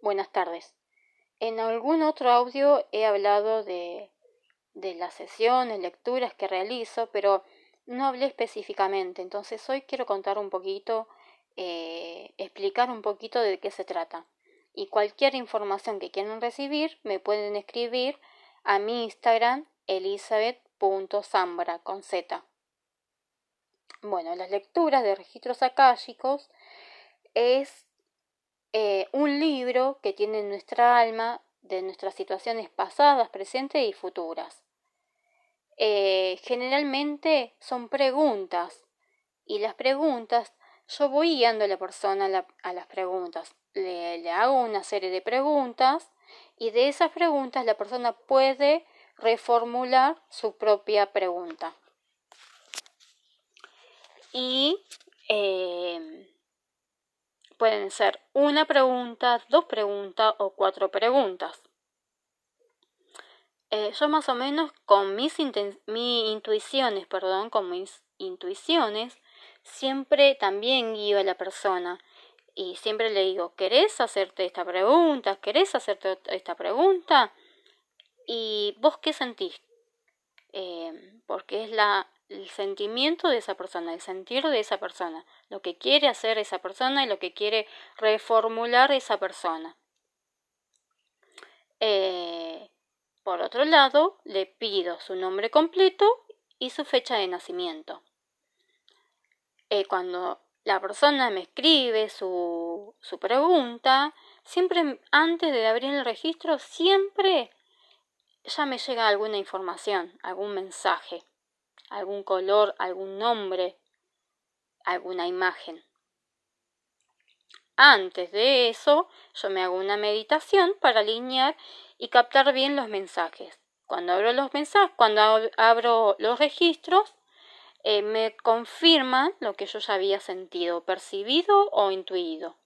Buenas tardes. En algún otro audio he hablado de, de las sesiones, lecturas que realizo, pero no hablé específicamente. Entonces hoy quiero contar un poquito, eh, explicar un poquito de qué se trata. Y cualquier información que quieran recibir me pueden escribir a mi Instagram elizabeth.zambra con Z. Bueno, las lecturas de registros akáshicos es eh, un libro que tiene nuestra alma de nuestras situaciones pasadas, presentes y futuras. Eh, generalmente son preguntas y las preguntas, yo voy guiando a la persona a, las preguntas. Le, hago una serie de preguntas y de esas preguntas la persona puede reformular su propia pregunta. Y eh, pueden ser una pregunta, dos preguntas o cuatro preguntas. Eh, yo más o menos con mis, intuiciones, perdón, con mis intuiciones, siempre también guío a la persona y siempre le digo, ¿querés hacerte esta pregunta? ¿Querés hacerte esta pregunta? ¿Y vos qué sentís? Eh, porque es la, el sentimiento de esa persona, el sentir de esa persona, lo que quiere hacer esa persona y lo que quiere reformular esa persona. Eh, por otro lado, le pido su nombre completo y su fecha de nacimiento. Eh, cuando la persona me escribe su, su pregunta, siempre antes de abrir el registro, siempre ya me llega alguna información, algún mensaje algún color, algún nombre, alguna imagen. Antes de eso, yo me hago una meditación para alinear y captar bien los mensajes. Cuando abro los mensajes, cuando abro los registros, eh, me confirman lo que yo ya había sentido, percibido o intuido.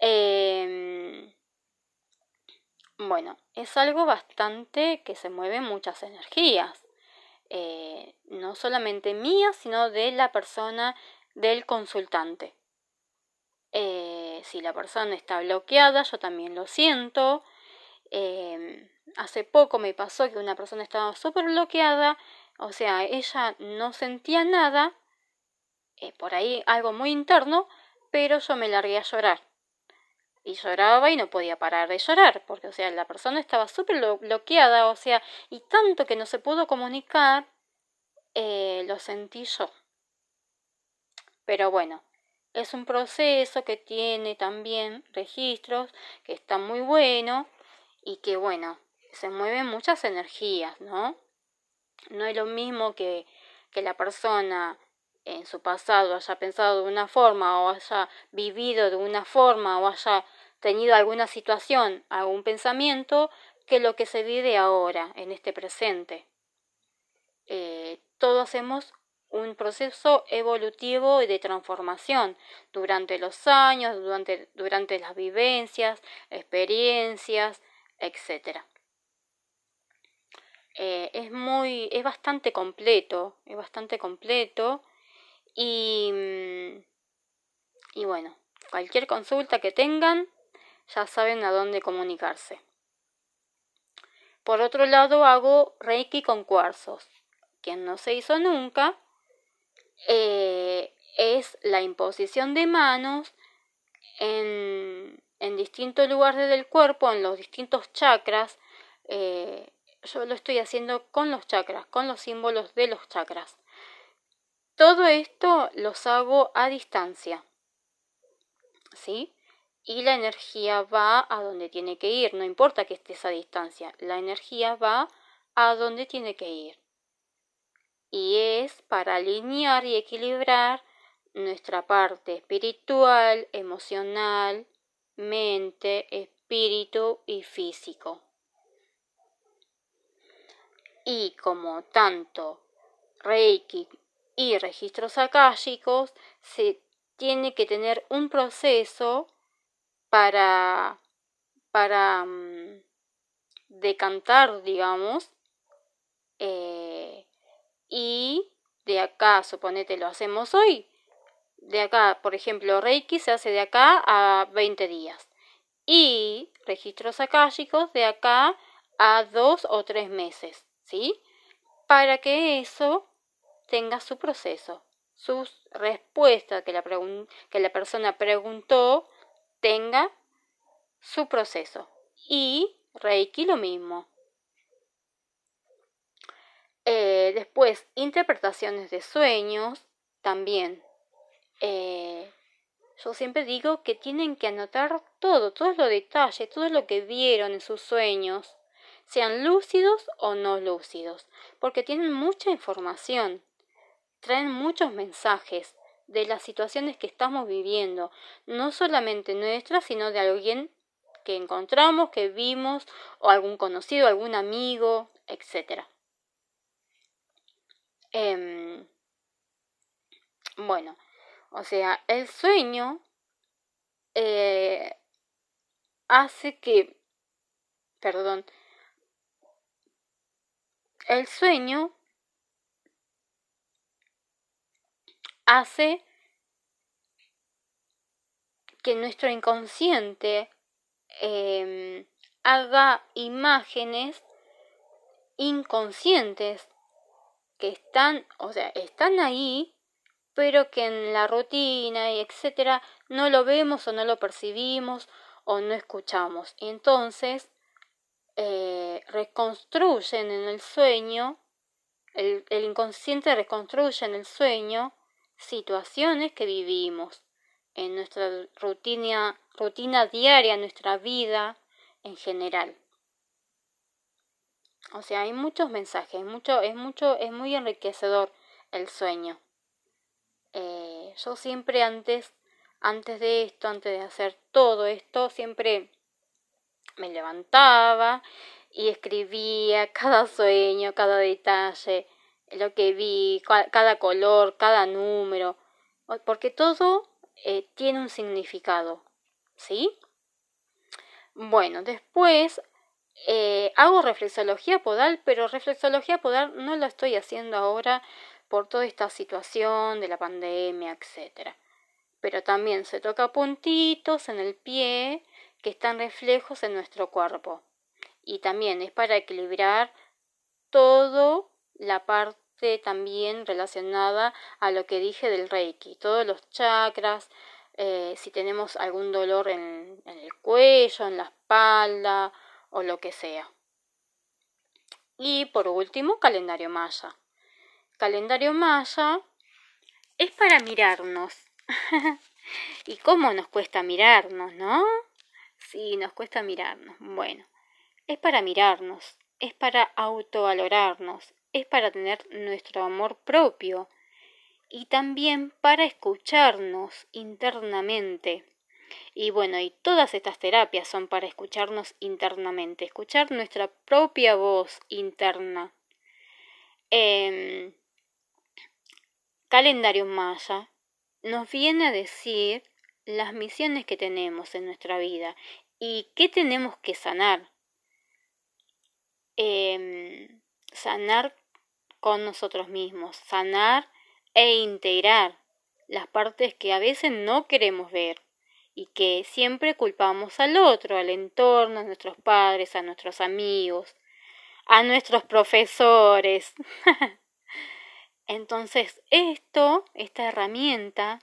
Em, bueno, es algo bastante que se mueve muchas energías. Eh, no solamente mía, sino de la persona del consultante. Eh, si la persona está bloqueada, yo también lo siento. Em, hace poco me pasó que una persona estaba súper bloqueada, o sea, ella no sentía nada, eh, por ahí algo muy interno, pero yo me largué a llorar. Y lloraba y no podía parar de llorar, porque, o sea, la persona estaba súper bloqueada, o sea, y tanto que no se pudo comunicar, eh, lo sentí yo. Pero bueno, es un proceso que tiene también registros, que está muy bueno y que, bueno, se mueven muchas energías, ¿no? No es lo mismo que, que la persona en su pasado haya pensado de una forma o haya vivido de una forma o haya tenido alguna situación, algún pensamiento, que lo que se vive ahora, en este presente. Eh, todos hacemos un proceso evolutivo y de transformación durante los años, durante, durante las vivencias, experiencias, etc. Eh, es muy, es bastante completo, es bastante completo y, mm, y bueno, cualquier consulta que tengan ya saben a dónde comunicarse. Por otro lado, hago Reiki con cuarzos, que no se hizo nunca, eh, es la imposición de manos en, en, distintos lugares del cuerpo, en los distintos chakras. Eh, yo lo estoy haciendo con los chakras, con los símbolos de los chakras. Todo esto los hago a distancia. ¿Sí? Y la energía va a donde tiene que ir, no importa que estés a distancia, la energía va a donde tiene que ir. Y es para alinear y equilibrar nuestra parte espiritual, emocional, mente, espíritu y físico. Y como tanto Reiki y registros akáshicos, se tiene que tener un proceso para, para mm, decantar, digamos, eh, y de acá, suponete, lo hacemos hoy, de acá, por ejemplo, Reiki se hace de acá a 20 días. y registros akáshicos de acá a dos o tres meses, ¿sí? Para que eso tenga su proceso, sus respuestas que la, que la persona preguntó tenga su proceso. Y Reiki lo mismo. Eh, después, interpretaciones de sueños también. Eh, yo siempre digo que tienen que anotar todo, todos los detalles, todo lo que vieron en sus sueños, sean lúcidos o no lúcidos, porque tienen mucha información, traen muchos mensajes de las situaciones que estamos viviendo, no solamente nuestras, sino de alguien que encontramos, que vimos, o algún conocido, algún amigo, etc. Em, bueno, o sea, el sueño eh, hace que, perdón, el sueño hace que nuestro inconsciente em, haga imágenes inconscientes que están, o sea, están ahí, pero que en la rutina y etcétera no lo vemos o no lo percibimos o no escuchamos. Y entonces eh, reconstruyen en el sueño, el, el inconsciente reconstruye en el sueño situaciones que vivimos en nuestra rutina, rutina diaria, nuestra vida en general. O sea, hay muchos mensajes, mucho, es mucho, es muy enriquecedor el sueño. Eh, yo siempre antes, antes de esto, antes de hacer todo esto, siempre me levantaba y escribía cada sueño, cada detalle, lo que vi, cada color, cada número, porque todo eh, tiene un significado, ¿sí? Bueno, después eh, hago reflexología podal, pero reflexología podal no lo estoy haciendo ahora por toda esta situación de la pandemia, etc. Pero también se toca puntitos en el pie que están reflejos en nuestro cuerpo. Y también es para equilibrar todo la parte también relacionada a lo que dije del Reiki, todos los chakras, eh, si tenemos algún dolor en el cuello, en la espalda, o lo que sea. Y por último, calendario maya. Calendario maya es para mirarnos. ¿Y cómo nos cuesta mirarnos, no? Sí, nos cuesta mirarnos. Bueno, es para mirarnos, es para autovalorarnos, es para tener nuestro amor propio y también para escucharnos internamente. Y bueno, y todas estas terapias son para escucharnos internamente, escuchar nuestra propia voz interna. Eh, calendario Maya nos viene a decir las misiones que tenemos en nuestra vida y qué tenemos que sanar. Em, sanar con nosotros mismos, sanar e integrar las partes que a veces no queremos ver y que siempre culpamos al otro, al entorno, a nuestros padres, a nuestros amigos, a nuestros profesores. Entonces, esto, esta herramienta,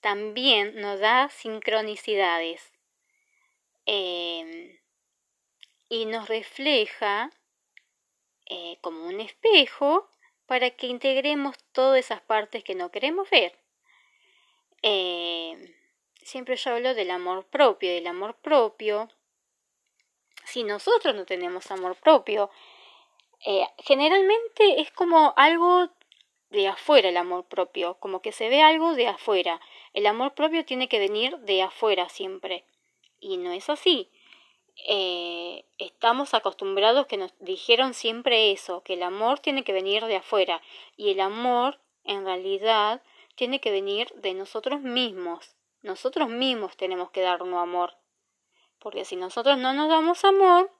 también nos da sincronicidades em, y nos refleja eh, como un espejo para que integremos todas esas partes que no queremos ver. Eh, siempre yo hablo del amor propio, del amor propio. Si nosotros no tenemos amor propio, eh, generalmente es como algo de afuera el amor propio, como que se ve algo de afuera. El amor propio tiene que venir de afuera siempre. Y no es así. Eh, estamos acostumbrados que nos dijeron siempre eso, que el amor tiene que venir de afuera. Y el amor, en realidad, tiene que venir de nosotros mismos. Nosotros mismos tenemos que darnos amor. Porque si nosotros no nos damos amor,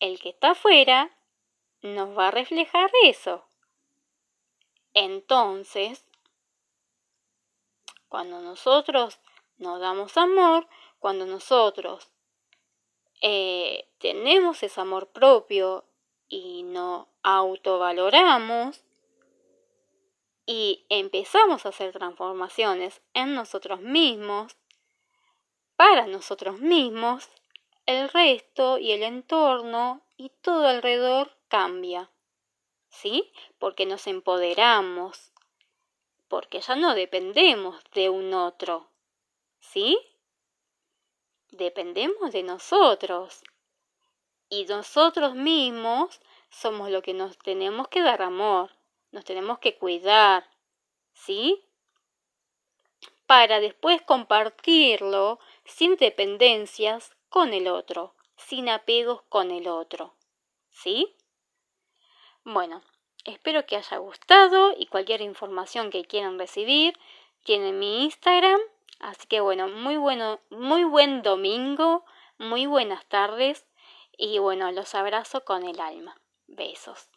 el que está afuera nos va a reflejar eso. Entonces, cuando nosotros nos damos amor, cuando nosotros eh, tenemos ese amor propio y nos autovaloramos y empezamos a hacer transformaciones en nosotros mismos, para nosotros mismos, el resto y el entorno y todo alrededor cambia. ¿Sí? Porque nos empoderamos, porque ya no dependemos de un otro. ¿Sí? Dependemos de nosotros. Y nosotros mismos somos lo que nos tenemos que dar amor, nos tenemos que cuidar. ¿Sí? Para después compartirlo sin dependencias con el otro, sin apegos con el otro. ¿Sí? Bueno, espero que haya gustado y cualquier información que quieran recibir, tienen mi Instagram. Así que bueno, muy bueno, muy buen domingo, muy buenas tardes y bueno, los abrazo con el alma. Besos.